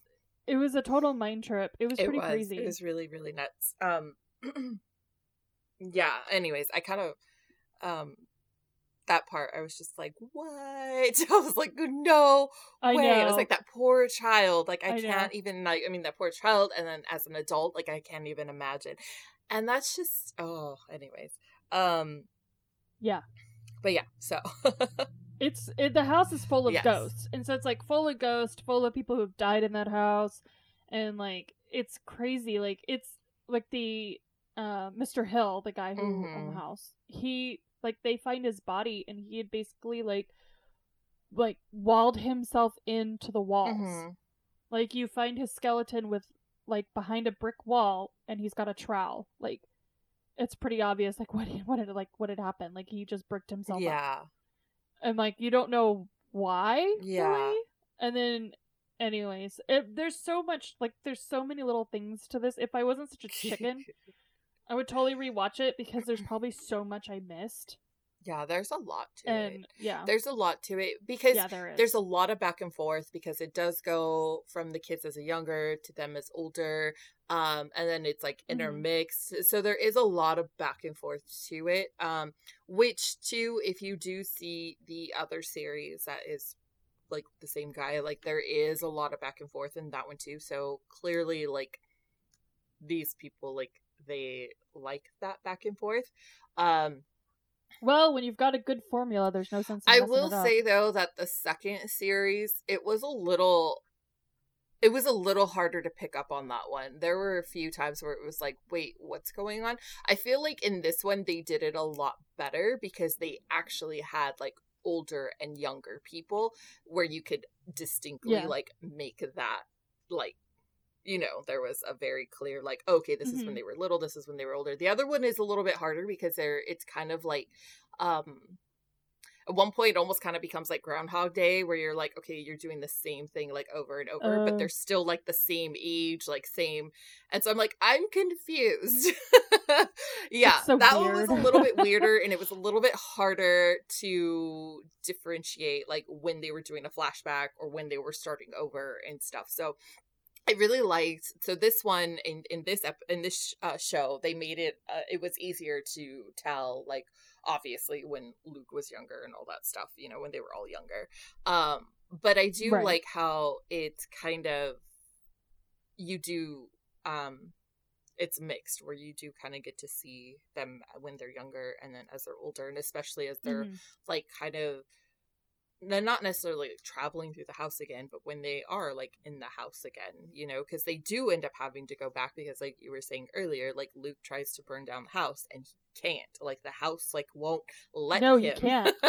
it was a total mind trip. It was it pretty was crazy. it was really really nuts um yeah anyways i kind of um that part i was just like what i was like no I way know. i was like that poor child like i, I can't even like i mean that poor child and then as an adult like i can't even imagine and that's just oh anyways um Yeah. but yeah so it's it, the house is full of Yes. ghosts, and so it's like full of ghosts, full of people who've died in that house, and like it's crazy. Like it's like the uh, Mr. Hill, the guy who owned Mhm. the house. He like they find his body, and he had basically like like walled himself into the walls. Mhm. Like you find his skeleton with like behind a brick wall, and he's got a trowel. Like it's pretty obvious. Like what what had like what had happened? Like he just bricked himself up yeah and like you don't know why Yeah. really. and then anyways it, there's so much like there's so many little things to this if i wasn't such a chicken i would totally rewatch it because there's probably so much i missed. Yeah there's a lot to it. Yeah. There's a lot to it because yeah there is. there's a lot of back and forth because it does go from the kids as a younger to them as older um and then it's like Mhm. intermixed. So there is a lot of back and forth to it um which too if you do see the other series that is like the same guy like there is a lot of back and forth in that one too. So clearly like these people like they like that back and forth um well when you've got a good formula there's no sense in I will say though that the second series it was a little it was a little harder to pick up on that one. There were a few times where it was like, wait, what's going on? I feel like in this one they did it a lot better because they actually had like older and younger people where you could distinctly Yeah. like make that like you know there was a very clear like okay this is when Mhm. they were little this is when they were older the other one is a little bit harder because they're it's kind of like um at one point it almost kind of becomes like groundhog day where you're like okay you're doing the same thing like over and over but Oh. they're still like the same age like same and so i'm like i'm confused yeah so that one was a little bit weirder and it was a little bit harder to differentiate like when they were doing a flashback or when they were starting over and stuff so I really liked so this one in in this ep- in this uh, show they made it uh, it was easier to tell like obviously when Luke was younger and all that stuff you know when they were all younger um but I do Right. like how it's kind of you do um it's mixed where you do kind of get to see them when they're younger and then as they're older and especially as they're Mhm. like kind of they're not necessarily like, traveling through the house again, but when they are like in the house again, you know, because they do end up having to go back because, like you were saying earlier, like Luke tries to burn down the house and he can't. Like the house like won't let No, him. you can't.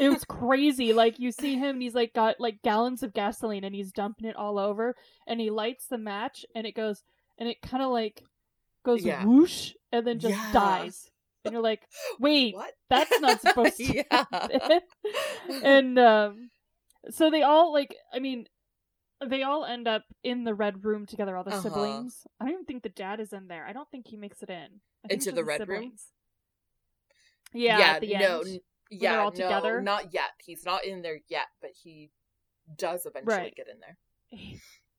it was crazy. Like you see him, and he's like got like gallons of gasoline, and he's dumping it all over, and he lights the match, and it goes, and it kind of like goes Yeah. whoosh, and then just Yeah. dies, and you're like, wait, what? that's not supposed to yeah. and um, so they all like, I mean. They all end up in the red room together, all the Uh-huh. siblings. I don't even think the dad is in there. I don't think he makes it in. Into the red room? siblings. Yeah, at the no, end. n- yeah, all no, together? not yet. He's not in there yet, but he does eventually Right. get in there.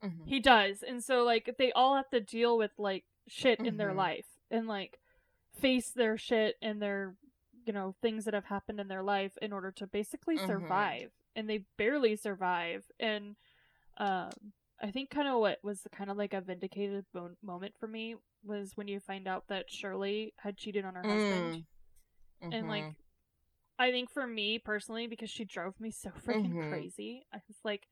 Mhm. He does. And so like they all have to deal with like shit in their Mhm. life and like face their shit and their you know things that have happened in their life in order to basically Mhm. survive. And they barely survive and um I think kind of what was kind of like a vindicated mo- moment for me was when you find out that Shirley had cheated on her husband. And Mhm. like I think for me personally because she drove me so freaking Mhm. crazy. I was like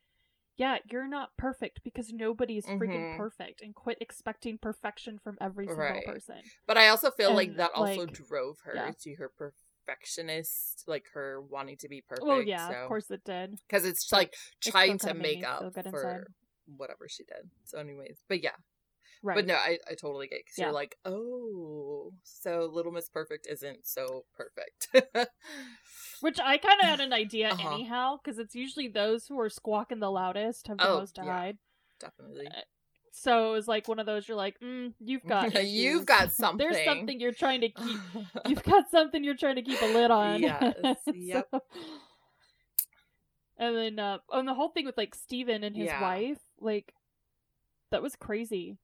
yeah, you're not perfect because nobody's freaking Mhm. perfect and quit expecting perfection from every single Right. person. But I also feel like that also like, drove her yeah. to her perfectionist, like her wanting to be perfect. well, yeah, so. of course it did. because it's but like trying to make up for inside. whatever she did. So, anyways, but yeah, Right. but no, I I totally get because Yeah. you're like, oh, so Little Miss Perfect isn't so perfect. Which I kind of had an idea Uh-huh. anyhow, because it's usually those who are squawking the loudest have the Oh, most to yeah. hide. Definitely. So it was like one of those you're like, mm, you've got You've got something. There's something you're trying to keep. You've got something you're trying to keep a lid on. Yes, So- yep. and then, uh, on the whole thing with like Steven and his Yeah. wife, like, that was crazy.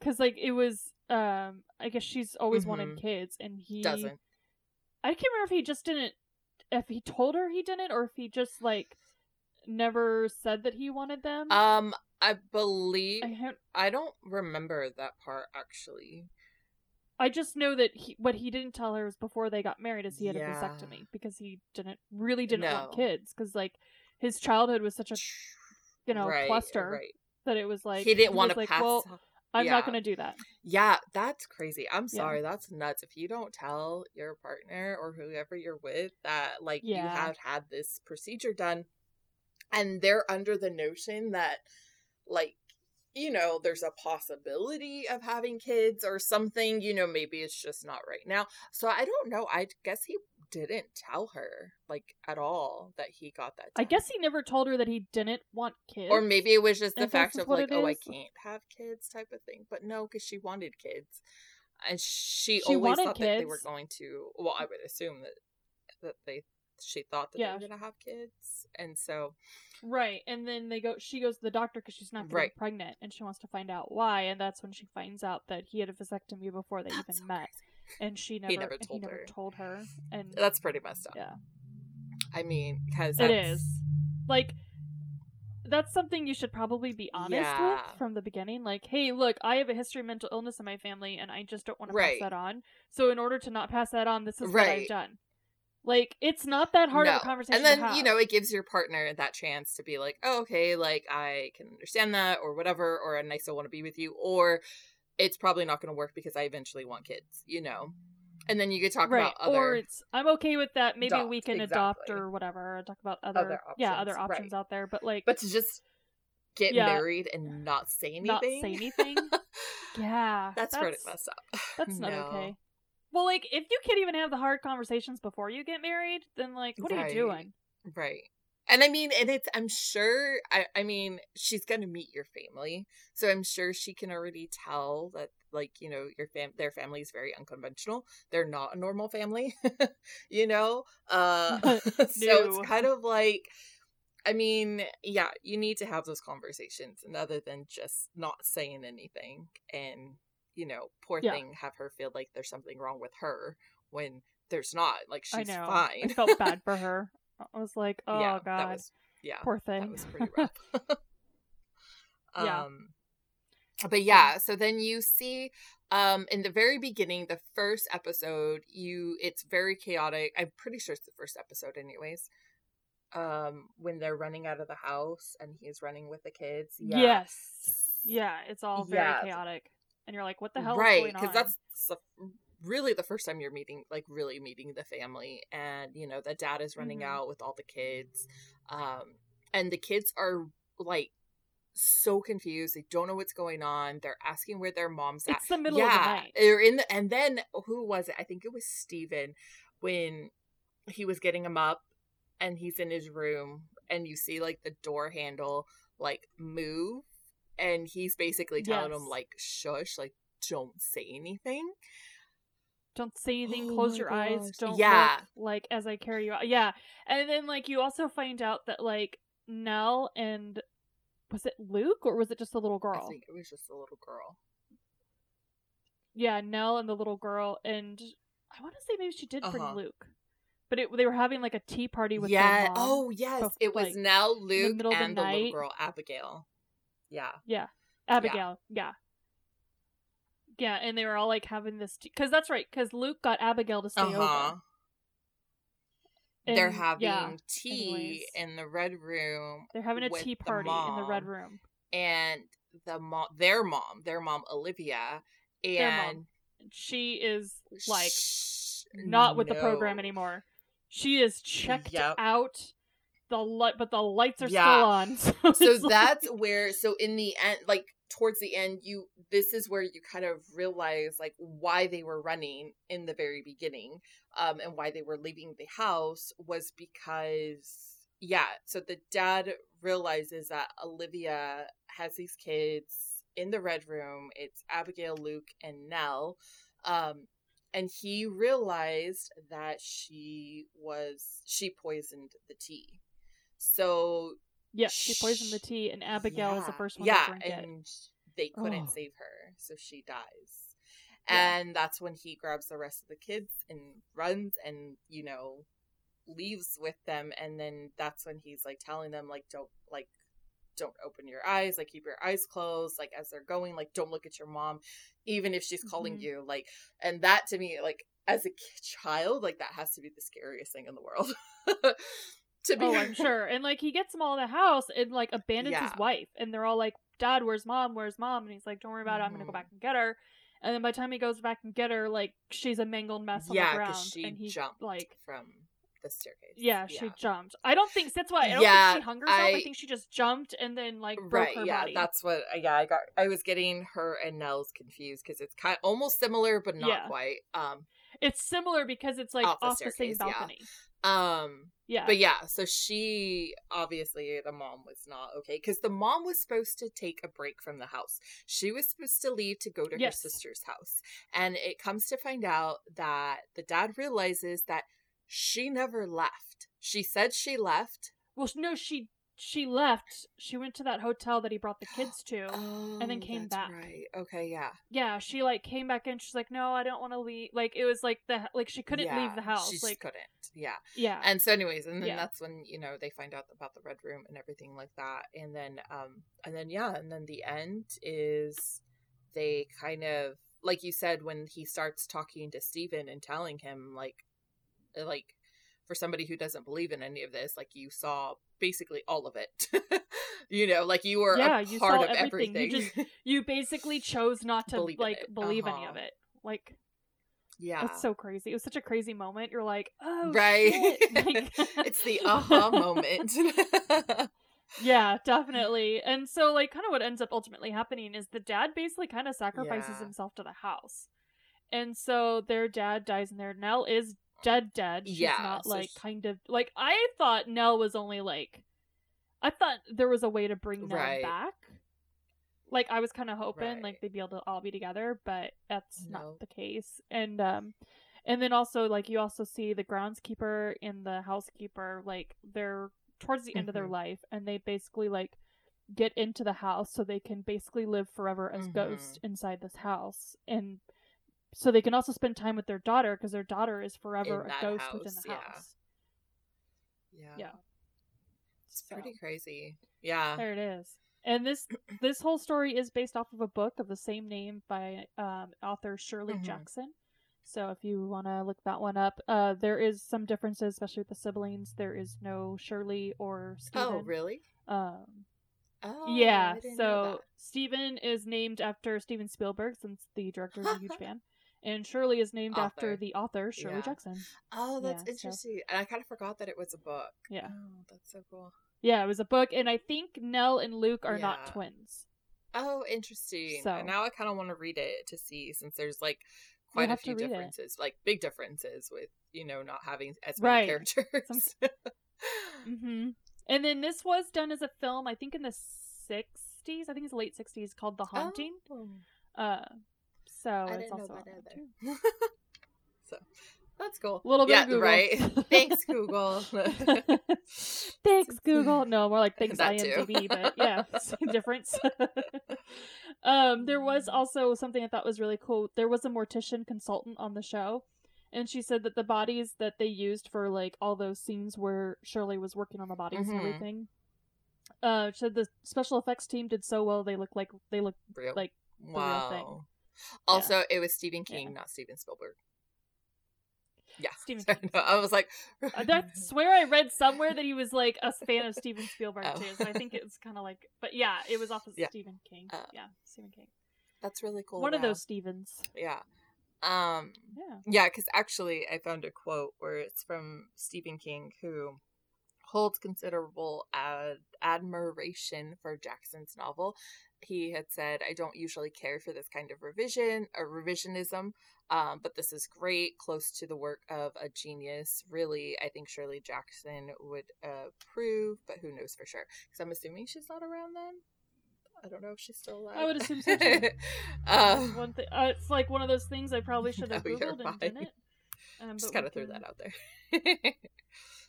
Cause like it was, um, I guess she's always wanted Mhm. kids, and he Doesn't. I can't remember if he just didn't, if he told her he didn't, or if he just like never said that he wanted them. Um, I believe I ha- I don't remember that part actually. I just know that he, what he didn't tell her was before they got married is he had Yeah. a vasectomy because he didn't really didn't want kids because like his childhood was such a you know right, cluster Right. that it was like he didn't want to like, pass. Well, I'm yeah. not going to do that. Yeah, that's crazy. I'm Yeah. sorry. That's nuts. If you don't tell your partner or whoever you're with that, like, you have had this procedure done, and they're under the notion that, like, you know, there's a possibility of having kids or something, you know, maybe it's just not right now. So I don't know. I guess he didn't tell her, like, at all that he got that. I guess he never told her that he didn't want kids. Or maybe it was just the fact of like, oh, I can't have kids type of thing. But no, because she wanted kids, and she, She always thought that they were going to. Well, I would assume that that they she thought that Yeah. they were going to have kids, and so Right, and then they go. She goes to the doctor because she's not Right. pregnant, and she wants to find out why. And that's when she finds out that he had a vasectomy before they that's even so met, crazy. And she never, he never told he never her. told her. And That's pretty messed up. yeah, I mean, because it is like that's something you should probably be honest Yeah. with from the beginning. Like, hey, look, I have a history of mental illness in my family, and I just don't want to pass that on. So, in order to not pass that on, this is what I've done. Like, it's not that hard of a conversation. And then you know it gives your partner that chance to be like, oh, okay, like I can understand that, or whatever, or I still want to be with you, or it's probably not going to work because I eventually want kids, you know. and then you could talk right. about other Or it's I'm okay with that. Maybe we Adopt, can adopt exactly. or whatever. Talk about other, Other yeah, options, other options right. out there. But like, but to just get Yeah. married and not say anything not say anything. yeah, that's, pretty messed up That's not No. okay. Well, like if you can't even have the hard conversations before you get married, then like what are you doing? Right. And I mean, and it's, I'm sure, I, I mean, she's going to meet your family. So I'm sure she can already tell that, like, you know, your fam, their family is very unconventional. They're not a normal family, you know? Uh, so it's kind of like, I mean, yeah, you need to have those conversations and other than just not saying anything and, you know, poor Yeah. thing have her feel like there's something wrong with her when there's not. Like, I she's know. fine. I felt bad for her. I was like, oh yeah, god, was yeah, poor thing. that was pretty rough. Yeah. Um, but yeah, so then you see, um, in the very beginning, the first episode, you it's very chaotic. I'm pretty sure it's the first episode, anyways. Um, when they're running out of the house and he's running with the kids. Yeah. Yes, yeah, it's all very Yeah. chaotic, and you're like, what the hell right is going on? because that's really the first time you're meeting like really meeting the family and you know the dad is running Mhm. out with all the kids um and the kids are like so confused they don't know what's going on they're asking where their mom's at it's the middle yeah of the night. they're in the and then who was it i think it was steven when he was getting him up and he's in his room and you see like the door handle like move and he's basically telling him like shush like don't say anything Don't say anything. Oh close my your eyes. Don't Yeah. look, like as I carry you out. Yeah, and then like you also find out that like Nell and was it Luke or was it just the little girl? i think it was just a little girl Yeah, Nell and the little girl, and I want to say maybe she did bring Uh-huh. Luke, but it, they were having like a tea party with yeah their mom. oh yes bef- it was like, now luke the and the little girl abigail yeah Yeah, Abigail. Yeah. Yeah, and they were all like having this because that's right because Luke got Abigail to stay uh-huh over. they're having yeah, tea anyways. in the red room they're having a tea the party in the red room. and the mom their mom their mom olivia and She is like Shh, not with the program anymore. She is checked Yep. out. The light, but the lights are Yeah. still on. So, so it's like- that's where so in the end like towards the end you this is where you kind of realize like why they were running in the very beginning um and why they were leaving the house was because yeah so the dad realizes that olivia has these kids in the red room it's abigail luke and nell um and he realized that she was she poisoned the tea. So yeah, she poisoned the tea, and Abigail is the first one yeah, to drink it. and they couldn't Oh. save her, so she dies. Yeah. And that's when he grabs the rest of the kids and runs and, you know, leaves with them and then that's when he's like telling them like don't like don't open your eyes, like keep your eyes closed, like as they're going, like don't look at your mom, even if she's calling Mhm. you. Like and that to me, like as a child, like that has to be the scariest thing in the world. to be Oh, I'm sure. And like he gets them all in the house and like abandons Yeah. his wife, and they're all like, "Dad, where's mom? Where's mom?" And he's like, "Don't worry about it. I'm gonna go Mhm. back and get her." And then by the time he goes back and get her, like she's a mangled mess on yeah, the ground, and he jumped like, from the staircase. yeah, she jumped. I don't think that's why. I don't Yeah, think she hung herself. I, I- think she just jumped and then like broke right her yeah body. that's what yeah i got i was getting her and nell's confused because it's kind of, almost similar but not Yeah. quite um It's similar because it's like Off off, the the, same yeah. balcony. Um Yeah. but yeah so she obviously the mom was not okay because the mom was supposed to take a break from the house she was supposed to leave to go to Yes. her sister's house and it comes to find out that the dad realizes that she never left she said she left well, no, she she left. She went to that hotel that he brought the kids to. oh, then came that's back. right okay yeah yeah, she like came back in. She's like, no, I don't want to leave. Like it was like the like she couldn't leave the house. she like couldn't yeah yeah, and so anyways and then Yeah. that's when you know they find out about the red room and everything like that and then um and then yeah and then the end is they kind of like you said when he starts talking to Steven and telling him like like for somebody who doesn't believe in any of this like you saw basically all of it you know like you were Yeah, a you part saw of everything. You everything you basically chose not to Believe like believe any Uh-huh. of it. Like Yeah. It's so crazy. It was such a crazy moment. You're like, oh, right. Like- it's the aha moment. yeah, definitely. And so, like, kind of what ends up ultimately happening is the dad basically kind of sacrifices Yeah. himself to the house. And so their dad dies and there. Nell is dead, dead. She's Yeah, not so like sh- kind of like I thought Nell was only like I thought there was a way to bring Nell Right. back. Like I was kind of hoping Right. like they'd be able to all be together, but that's No. not the case. And um and then also like you also see the groundskeeper and the housekeeper like they're towards the end of their Mhm. life and they basically like get into the house so they can basically live forever as ghosts inside this house and so they can also spend time with their daughter because their daughter is forever a ghost within the yeah. house. yeah. Yeah. It's So, pretty crazy. Yeah. there it is. And this this whole story is based off of a book of the same name by um, author Shirley Mhm. Jackson. So if you want to look that one up, uh, there is some differences, especially with the siblings. There is no Shirley or Steven. Oh, really? Um, Oh, yeah. I didn't know So. Steven is named after Steven Spielberg, since the director is a huge fan, and Shirley is named after the author Shirley Yeah. Jackson. Oh, that's yeah, so- interesting. And I kind of forgot that it was a book. Yeah. Oh, that's so cool. Yeah, it was a book, and I think Nell and Luke are not twins. Oh, interesting. So- And now I kind of want to read it to see since there's like quite a few read it. differences, like big differences with you know not having as many Right. characters. hmm And then this was done as a film, I think in the '60s. I think it's late '60s, called The Haunting. Oh, Uh, so I didn't know also that either. so that's cool. A little bit yeah, of Google. right. Thanks, Google. thanks, Google. No, more like thanks, That too. IMDb. But yeah, same difference. um, there was also something I thought was really cool. There was a mortician consultant on the show, and she said that the bodies that they used for like all those scenes where Shirley was working on the bodies Mhm. and everything. Uh, said the special effects team did so well. They look like they look like wow. real thing. Also, it was Stephen Yeah. King, not Steven Spielberg. Yeah, Stephen Sorry, King. no, I was like, I swear I read somewhere that he was like a fan of Steven Spielberg Oh. too. So I think it's kind of like, but yeah, it was off of Yeah. Stephen King. Uh, yeah, Stephen King. that's really cool. One of those Stevens. Yeah. Um. Yeah. Yeah, because actually, I found a quote where it's from Stephen King, who holds considerable ad- admiration for Jackson's novel. He had said, "I don't usually care for this kind of revision or revisionism, um, but this is great, close to the work of a genius. Really, I think Shirley Jackson would approve, but who knows for sure? Because I'm assuming she's not around then. I don't know if she's still alive. I would assume so, um, One thing, uh, it's like one of those things I probably should have No, googled and didn't. Um, just kind of threw can- that out there.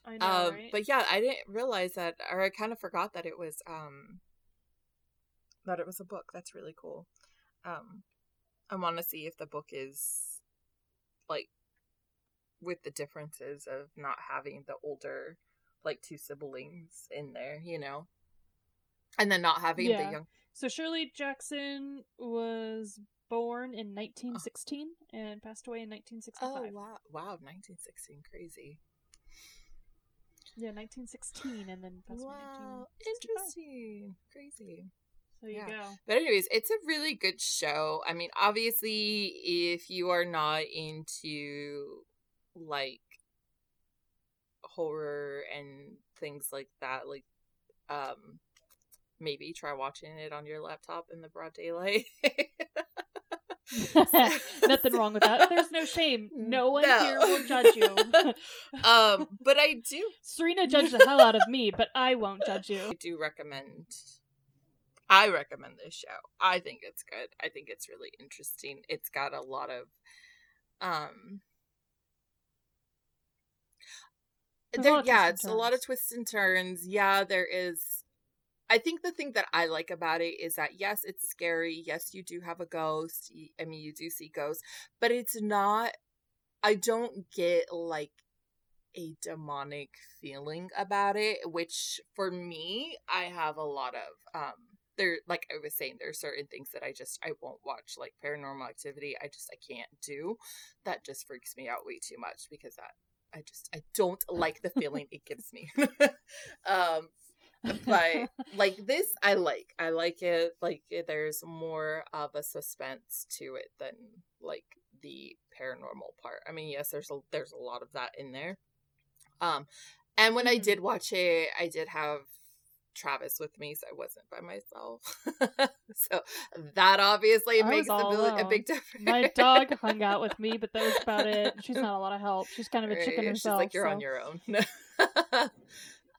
I know, um, right? but yeah, I didn't realize that, or I kind of forgot that it was um that it was a book. That's really cool. Um, I want to see if the book is like with the differences of not having the older like two siblings in there, you know, and then not having Yeah. the young. So Shirley Jackson was born in 1916 and passed away in 1965. Oh wow! Wow, nineteen sixteen, crazy. Yeah, 1916, and then away Wow, in 1965. interesting, crazy. So you Yeah. go. But anyways, it's a really good show. I mean, obviously, if you are not into like horror and things like that, like um maybe try watching it on your laptop in the broad daylight. Nothing wrong with that. There's no shame. No one No. here will judge you. um, but I do Serena judged the hell out of me, but I won't judge you. I do recommend I recommend this show. I think it's good. I think it's really interesting. It's got a lot of um there, yeah, it's a lot of twists and turns. Yeah, there is I think the thing that I like about it is that yes, it's scary. Yes, you do have a ghost. I mean, you do see ghosts, but it's not I don't get like a demonic feeling about it, which for me, I have a lot of um there like I was saying, there are certain things that I just I won't watch, like paranormal activity. I just I can't do. That just freaks me out way too much because that I just I don't like the feeling it gives me. um but like this I like. I like it like there's more of a suspense to it than like the paranormal part. I mean, yes, there's a there's a lot of that in there. Um, and when I Mhm. did watch it, I did have Travis with me, so I wasn't by myself. so that obviously I makes a, a big difference. My dog hung out with me, but that was about it. She's not a lot of help. She's kind of a chicken Right, She's herself. like you're on your own.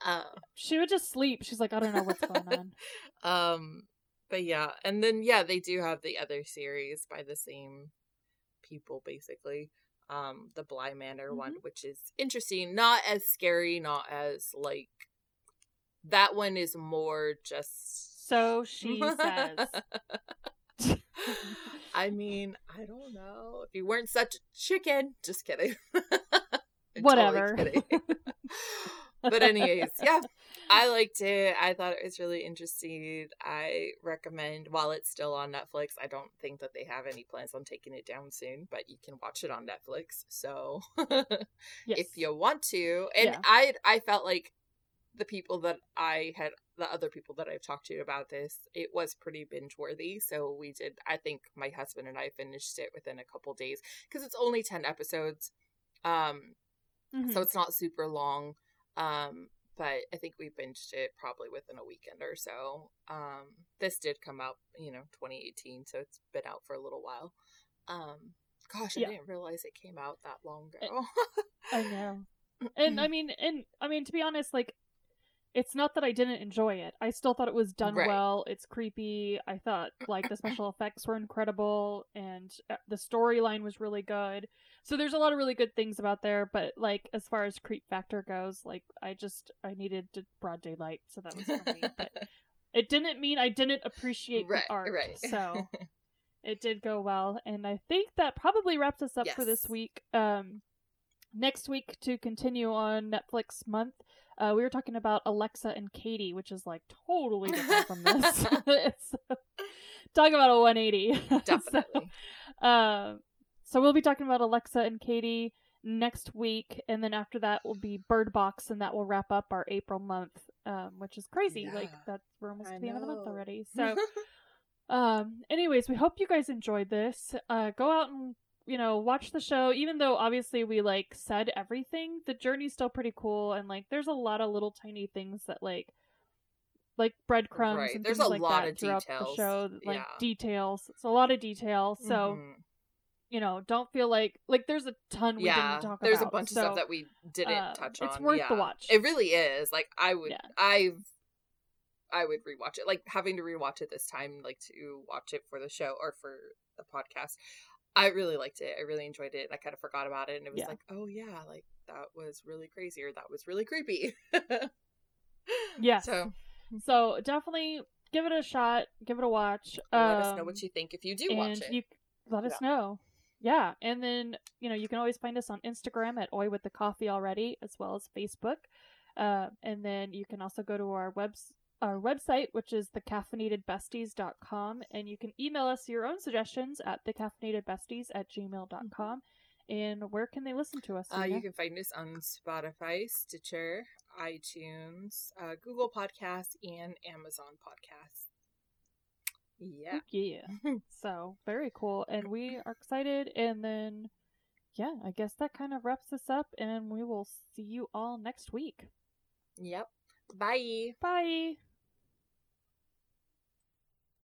Uh, She would just sleep. She's like, I don't know what's going on. um, but yeah, and then yeah, they do have the other series by the same people, basically. Um, the Bly Manor one, Mm-hmm. which is interesting, not as scary, not as like that one is more just. So she says. I mean, I don't know. If you weren't such a chicken, just kidding. Whatever. kidding. But anyways, yeah, I liked it. I thought it was really interesting. I recommend while it's still on Netflix. I don't think that they have any plans on taking it down soon, but you can watch it on Netflix. So Yes. if you want to, and Yeah. I I felt like the people that I had the other people that I've talked to about this, it was pretty binge worthy. So we did. I think my husband and I finished it within a couple days because it's only ten episodes. Um, Mhm. so it's not super long um but i think we binged it probably within a weekend or so um this did come out you know 2018 so it's been out for a little while um gosh i Yeah. didn't realize it came out that long Eh, ago I know. And I mean, and I mean, to be honest, like, it's not that I didn't enjoy it. I still thought it was done Right. well. It's creepy. I thought like the special effects were incredible, and uh, the storyline was really good. So there's a lot of really good things about there. But like as far as creep factor goes, like I just I needed to broad daylight, so that was for me. But it didn't mean I didn't appreciate right the art. right So it did go well and i think that probably wraps us up for this week um next week to continue on netflix month uh we were talking about alexa and katie which is like totally different from this it's talk about a 180 So, definitely uh, so we'll be talking about alexa and katie next week and then after that will be bird box and that will wrap up our april month um which is crazy like Yeah. that we're almost I to the end of the month already. So um anyways we hope you guys enjoyed this. Uh go out and you know watch the show. Even though obviously we like said everything the journey's still pretty cool and like there's a lot of little tiny things that like like breadcrumbs Right, and there's things a like lot that of throughout the show like Yeah. details. It's a lot of detail so Mhm. You know don't feel like like there's a ton we yeah didn't talk there's about a bunch so, of stuff that we didn't uh, touch on it's worth the watch. it really is like i would Yeah. i've i would rewatch it like having to rewatch it this time like to watch it for the show or for the podcast i really liked it i really enjoyed it and i kind of forgot about it and it was Yeah. like oh yeah like that was really crazy or that was really creepy yeah. so so definitely give it a shot give it a watch let us know Um, what you think if you do watch and it you let us know yeah and then you know you can always find us on instagram at oi with the coffee already as well as facebook. Uh, and then you can also go to our webs our website which is thecaffeinatedbesties.com and you can email us your own suggestions at thecaffeinatedbesties at gmail.com and where can they listen to us Uh, you can find us on Spotify, Stitcher, iTunes, uh, Google Podcasts, and Amazon Podcasts. Yeah. yeah so very cool and we are excited and then yeah i guess that kind of wraps us up and we will see you all next week Yep. Bye. bye